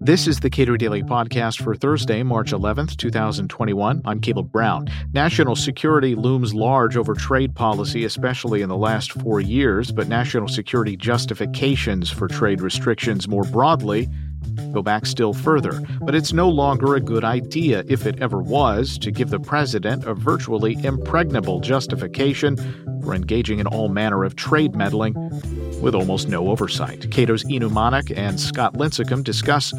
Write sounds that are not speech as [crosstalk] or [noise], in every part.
This is the Cato Daily Podcast for Thursday, March 11th, 2021. I'm Caleb Brown. National security looms large over trade policy, especially in the last four years, but national security justifications for trade restrictions more broadly go back still further. But it's no longer a good idea, if it ever was, to give the president a virtually impregnable justification for engaging in all manner of trade meddling with almost no oversight. Cato's Inu Manak and Scott Lincicome discuss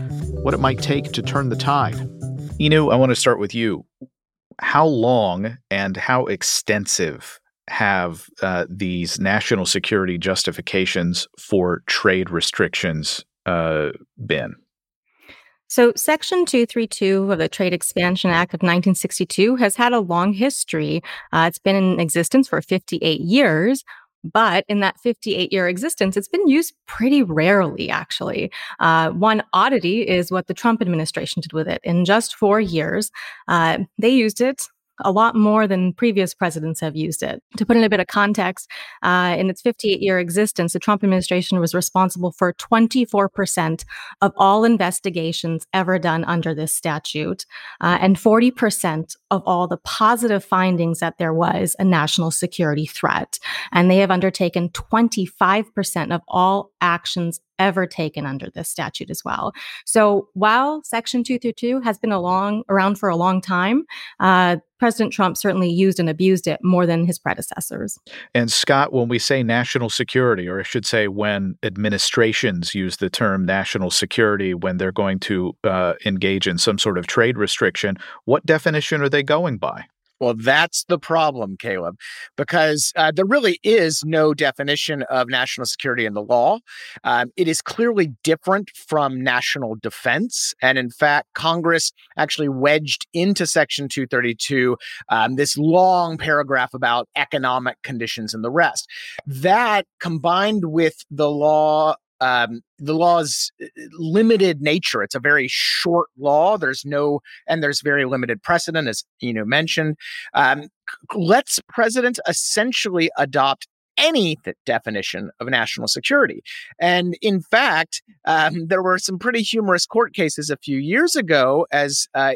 what it might take to turn the tide. Inu, I want to start with you. How long and how extensive have uh, these national security justifications for trade restrictions uh, been? So, Section 232 of the Trade Expansion Act of 1962 has had a long history. Uh, it's been in existence for 58 years. But in that 58 year existence, it's been used pretty rarely, actually. Uh, one oddity is what the Trump administration did with it. In just four years, uh, they used it a lot more than previous presidents have used it. To put in a bit of context, uh, in its 58 year existence, the Trump administration was responsible for 24% of all investigations ever done under this statute, uh, and 40% of all the positive findings that there was a national security threat. And they have undertaken 25% of all actions ever taken under this statute as well. So while Section 232 has been along, around for a long time, uh, President Trump certainly used and abused it more than his predecessors. And Scott, when we say national security, or I should say when administrations use the term national security when they're going to uh, engage in some sort of trade restriction, what definition are they going by? Well, that's the problem, Caleb, because uh, there really is no definition of national security in the law. Um, it is clearly different from national defense. And in fact, Congress actually wedged into Section 232 um, this long paragraph about economic conditions and the rest. That combined with the law um, the law's uh, limited nature. It's a very short law. There's no, and there's very limited precedent, as you know mentioned. Um, lets presidents essentially adopt any definition of national security. And in fact, um, there were some pretty humorous court cases a few years ago as uh,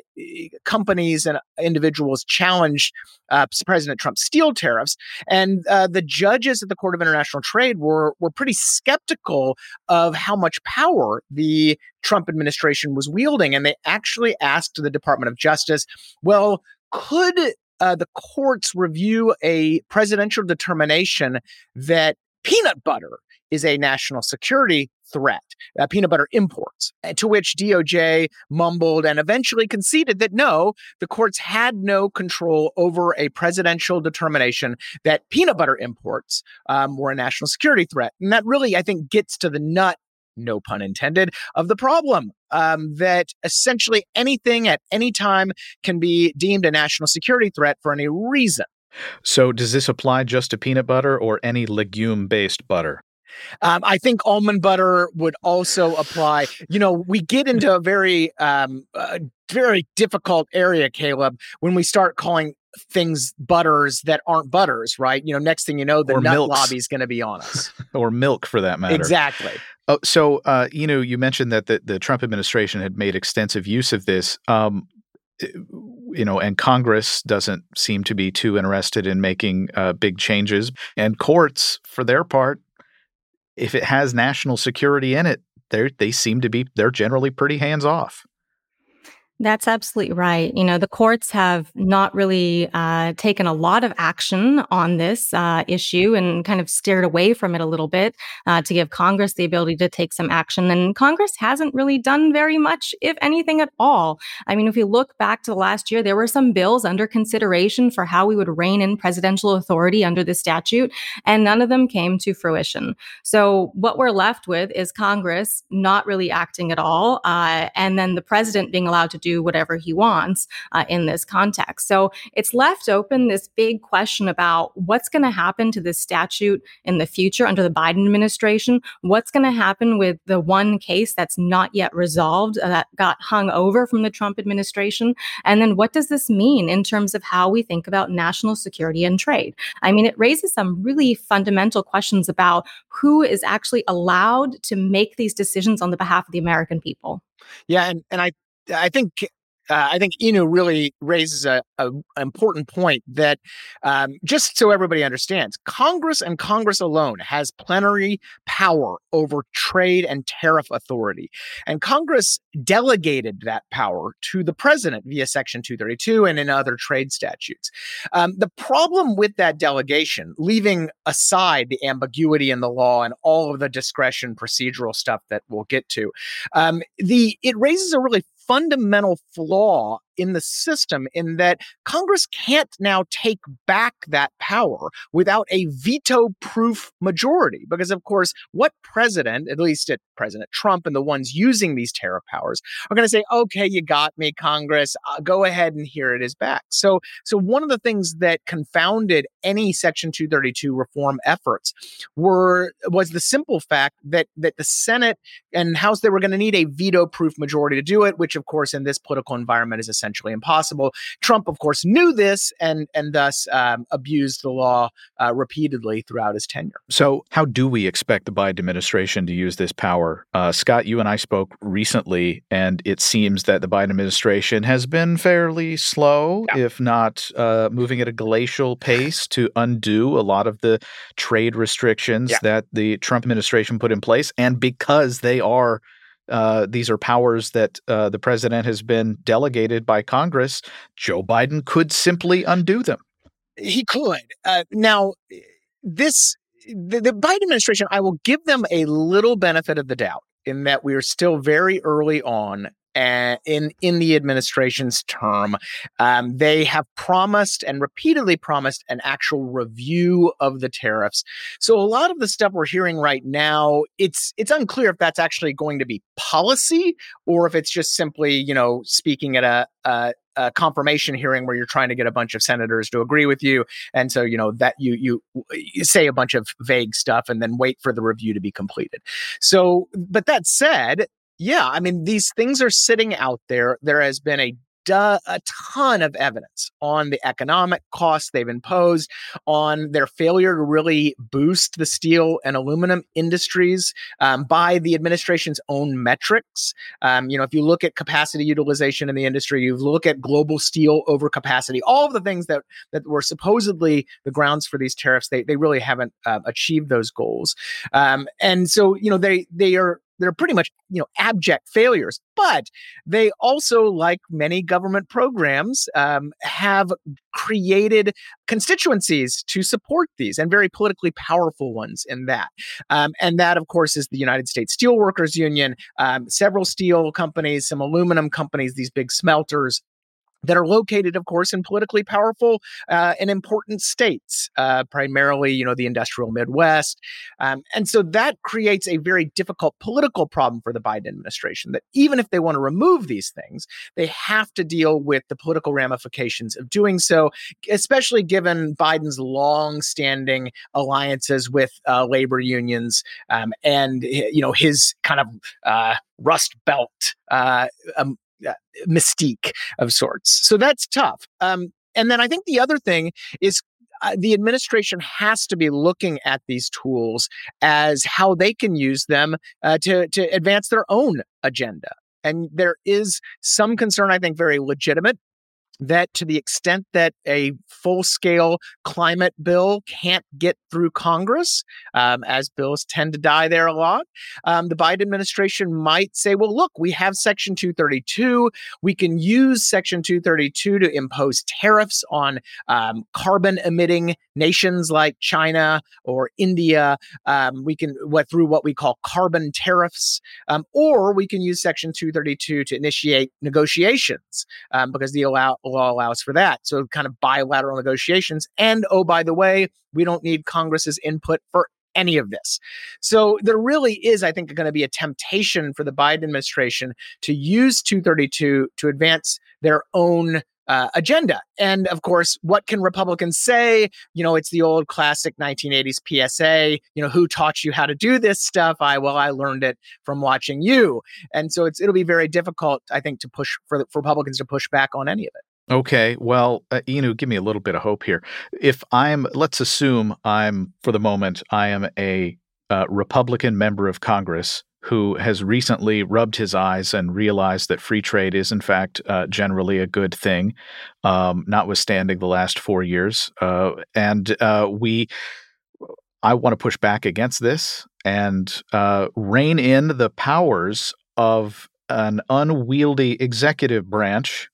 companies and individuals challenged uh, President Trump's steel tariffs. And uh, the judges at the Court of International Trade were, were pretty skeptical of how much power the Trump administration was wielding. And they actually asked the Department of Justice, well, could uh, the courts review a presidential determination that peanut butter is a national security threat, uh, peanut butter imports, to which DOJ mumbled and eventually conceded that no, the courts had no control over a presidential determination that peanut butter imports um, were a national security threat. And that really, I think, gets to the nut no pun intended, of the problem. Um, that essentially anything at any time can be deemed a national security threat for any reason. So, does this apply just to peanut butter or any legume based butter? Um, I think almond butter would also apply. You know, we get into a very, um, uh, very difficult area, Caleb, when we start calling things butters that aren't butters, right? You know, next thing you know, the or nut lobby is going to be on us, [laughs] or milk for that matter. Exactly. Oh, so uh, you know, you mentioned that the, the Trump administration had made extensive use of this. Um, eh, you know, and Congress doesn't seem to be too interested in making uh, big changes. And courts, for their part, if it has national security in it, they they seem to be they're generally pretty hands off. That's absolutely right. You know, the courts have not really uh, taken a lot of action on this uh, issue and kind of steered away from it a little bit uh, to give Congress the ability to take some action. And Congress hasn't really done very much, if anything at all. I mean, if we look back to last year, there were some bills under consideration for how we would rein in presidential authority under the statute, and none of them came to fruition. So what we're left with is Congress not really acting at all, uh, and then the president being allowed to do do whatever he wants uh, in this context. So it's left open this big question about what's going to happen to this statute in the future under the Biden administration. What's going to happen with the one case that's not yet resolved uh, that got hung over from the Trump administration? And then what does this mean in terms of how we think about national security and trade? I mean, it raises some really fundamental questions about who is actually allowed to make these decisions on the behalf of the American people. Yeah, and and I I think uh, I think Inu really raises a, a important point that um, just so everybody understands, Congress and Congress alone has plenary power over trade and tariff authority, and Congress delegated that power to the president via Section 232 and in other trade statutes. Um, the problem with that delegation, leaving aside the ambiguity in the law and all of the discretion procedural stuff that we'll get to, um, the it raises a really fundamental flaw in the system in that Congress can't now take back that power without a veto proof majority. Because, of course, what president, at least at President Trump and the ones using these tariff powers, are going to say, okay, you got me, Congress, uh, go ahead and here it is back. So, so one of the things that confounded any Section 232 reform efforts were was the simple fact that that the Senate and House they were going to need a veto proof majority to do it, which of course in this political environment is essentially essentially impossible. Trump, of course, knew this and and thus um, abused the law uh, repeatedly throughout his tenure. So, how do we expect the Biden administration to use this power? Uh, Scott, you and I spoke recently, and it seems that the Biden administration has been fairly slow, yeah. if not uh, moving at a glacial pace, to undo a lot of the trade restrictions yeah. that the Trump administration put in place, and because they are uh, these are powers that uh, the president has been delegated by Congress. Joe Biden could simply undo them. He could. Uh, now, this the, the Biden administration, I will give them a little benefit of the doubt in that we are still very early on in in the administration's term. Um, they have promised and repeatedly promised an actual review of the tariffs. So a lot of the stuff we're hearing right now, it's it's unclear if that's actually going to be policy or if it's just simply you know speaking at a, a a confirmation hearing where you're trying to get a bunch of senators to agree with you and so you know that you you, you say a bunch of vague stuff and then wait for the review to be completed so but that said yeah, I mean, these things are sitting out there. There has been a a ton of evidence on the economic costs they've imposed, on their failure to really boost the steel and aluminum industries um, by the administration's own metrics. Um, you know, if you look at capacity utilization in the industry, you look at global steel overcapacity, all of the things that that were supposedly the grounds for these tariffs, they they really haven't uh, achieved those goals. Um, and so, you know, they they are they're pretty much you know abject failures but they also like many government programs um, have created constituencies to support these and very politically powerful ones in that. Um, and that of course is the united states steelworkers union um, several steel companies some aluminum companies these big smelters that are located, of course, in politically powerful uh, and important states, uh, primarily, you know, the industrial Midwest. Um, and so that creates a very difficult political problem for the Biden administration that even if they want to remove these things, they have to deal with the political ramifications of doing so, especially given Biden's long-standing alliances with uh, labor unions um, and, you know, his kind of uh, Rust Belt uh, um, mystique of sorts. So that's tough. Um, and then I think the other thing is uh, the administration has to be looking at these tools as how they can use them uh, to to advance their own agenda. And there is some concern, I think, very legitimate that to the extent that a full scale climate bill can't get through Congress, um, as bills tend to die there a lot, um, the Biden administration might say, well, look, we have Section 232. We can use Section 232 to impose tariffs on um, carbon emitting nations like China or India. Um, we can, what through what we call carbon tariffs, um, or we can use Section 232 to initiate negotiations um, because the allow law allows for that. So kind of bilateral negotiations. And oh, by the way, we don't need Congress's input for any of this. So there really is, I think, going to be a temptation for the Biden administration to use 232 to advance their own uh, agenda. And of course, what can Republicans say? You know, it's the old classic 1980s PSA. You know, who taught you how to do this stuff? I well, I learned it from watching you. And so it's it'll be very difficult, I think, to push for, for Republicans to push back on any of it. Okay, well, uh, Inu, give me a little bit of hope here. If I'm, let's assume I'm, for the moment, I am a uh, Republican member of Congress who has recently rubbed his eyes and realized that free trade is, in fact, uh, generally a good thing, um, notwithstanding the last four years. Uh, and uh, we, I want to push back against this and uh, rein in the powers of an unwieldy executive branch,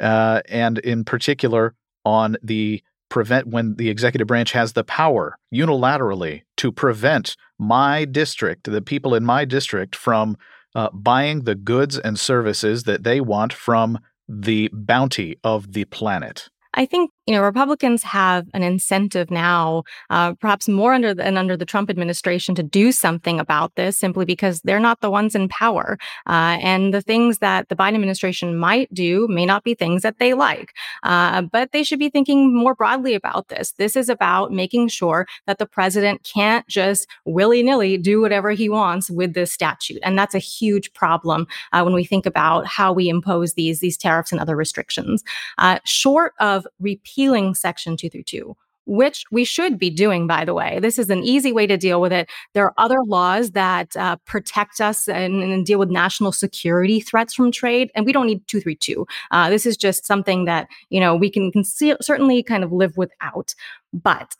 uh, and in particular on the prevent when the executive branch has the power unilaterally to prevent my district, the people in my district, from uh, buying the goods and services that they want from the bounty of the planet. I think you know Republicans have an incentive now, uh, perhaps more under than under the Trump administration, to do something about this, simply because they're not the ones in power, uh, and the things that the Biden administration might do may not be things that they like. Uh, but they should be thinking more broadly about this. This is about making sure that the president can't just willy nilly do whatever he wants with this statute, and that's a huge problem uh, when we think about how we impose these these tariffs and other restrictions. Uh, short of of repealing Section 232 which we should be doing, by the way. This is an easy way to deal with it. There are other laws that uh, protect us and, and, deal with national security threats from trade, and we don't need 232. Uh, this is just something that, you know, we can, can certainly kind of live without. But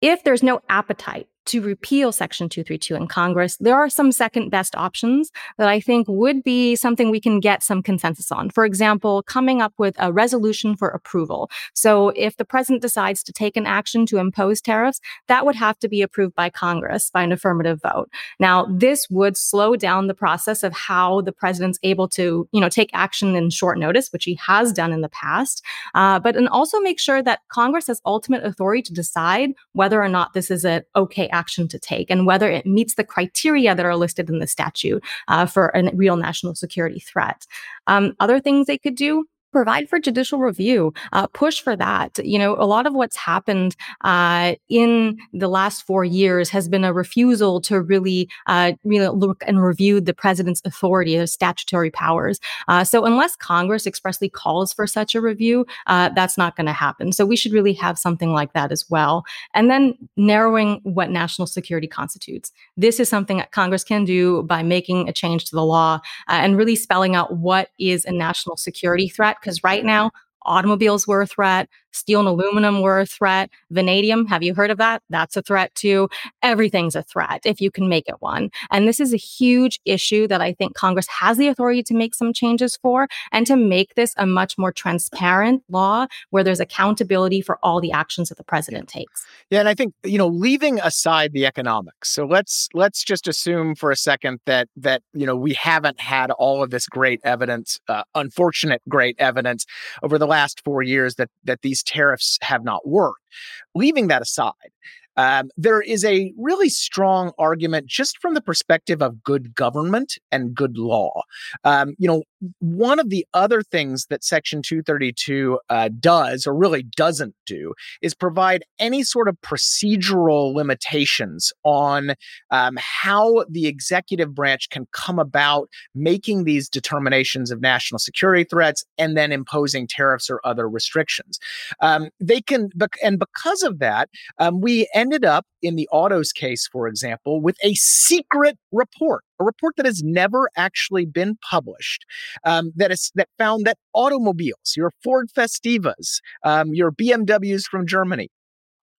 if there's no appetite to repeal Section 232 in Congress, there are some second best options that I think would be something we can get some consensus on. For example, coming up with a resolution for approval. So if the president decides to take an action to impose tariffs, that would have to be approved by Congress by an affirmative vote. Now, this would slow down the process of how the president's able to, you know, take action in short notice, which he has done in the past, uh, but and also make sure that Congress has ultimate authority to decide whether or not this is an okay action to take and whether it meets the criteria that are listed in the statute uh, for a real national security threat. Um, other things they could do provide for judicial review, uh, push for that. You know, a lot of what's happened uh, in the last four years has been a refusal to really, uh, really look and review the president's authority, his statutory powers. Uh, so unless Congress expressly calls for such a review, uh, that's not going to happen. So we should really have something like that as well. And then narrowing what national security constitutes. This is something that Congress can do by making a change to the law uh, and really spelling out what is a national security threat because right now, automobiles were a threat, Steel and aluminum were a threat. Vanadium, have you heard of that? That's a threat too. Everything's a threat if you can make it one. And this is a huge issue that I think Congress has the authority to make some changes for and to make this a much more transparent law where there's accountability for all the actions that the president takes. Yeah, and I think, you know, leaving aside the economics. So let's let's just assume for a second that that, you know, we haven't had all of this great evidence, uh, unfortunate great evidence over the last 4 years that that these tariffs have not worked. Leaving that aside, um, there is a really strong argument just from the perspective of good government and good law. Um, you know, one of the other things that Section 232 uh, does, or really doesn't do, is provide any sort of procedural limitations on um, how the executive branch can come about making these determinations of national security threats and then imposing tariffs or other restrictions. Um, they can, and because of that, um, we ended up in the autos case, for example, with a secret report, a report that has never actually been published, um, that is that found that automobiles, your Ford Festivas, um, your BMWs from Germany,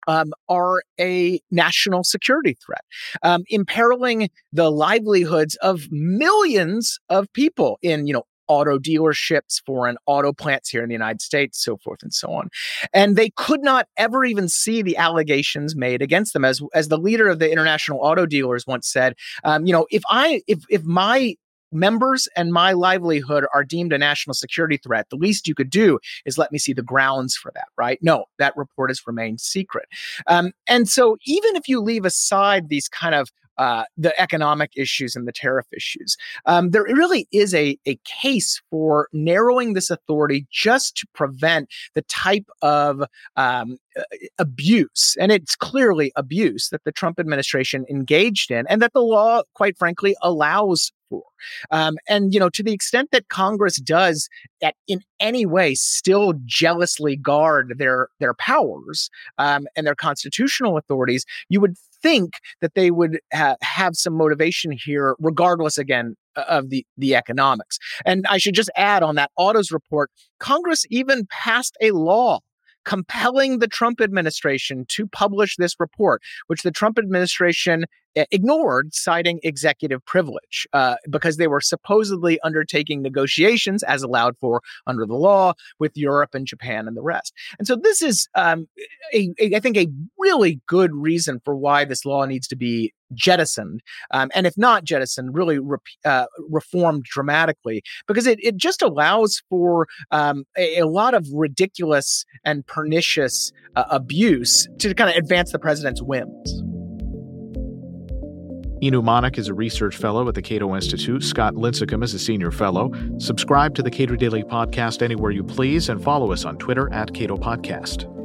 um, are a national security threat, um, imperiling the livelihoods of millions of people in, you know, auto dealerships, foreign auto plants here in the United States, so forth and so on. And they could not ever even see the allegations made against them. As as the leader of the International Auto Dealers once said, um, you know, if I if if my members and my livelihood are deemed a national security threat, the least you could do is let me see the grounds for that, right? No, that report has remained secret. Um, and so even if you leave aside these kind of uh, the economic issues and the tariff issues. Um, there really is a, a case for narrowing this authority just to prevent the type of um, uh, abuse, and it's clearly abuse that the Trump administration engaged in, and that the law, quite frankly, allows for. Um, and you know, to the extent that Congress does, at in any way, still jealously guard their their powers um, and their constitutional authorities, you would think that they would ha- have some motivation here, regardless again of the the economics. And I should just add on that autos report, Congress even passed a law compelling the Trump administration to publish this report, which the Trump administration ignored, citing executive privilege, uh, because they were supposedly undertaking negotiations as allowed for under the law with Europe and Japan and the rest. And so this is, um, a, a, I think, a really good reason for why this law needs to be jettisoned, um, and if not jettisoned, really re- uh, reformed dramatically, because it, it just allows for um, a, a, lot of ridiculous and pernicious uh, abuse to kind of advance the president's whims. Inu Manak is a research fellow at the Cato Institute. Scott Lincicome is a senior fellow. Subscribe to the Cato Daily Podcast anywhere you please and follow us on Twitter at Cato Podcast.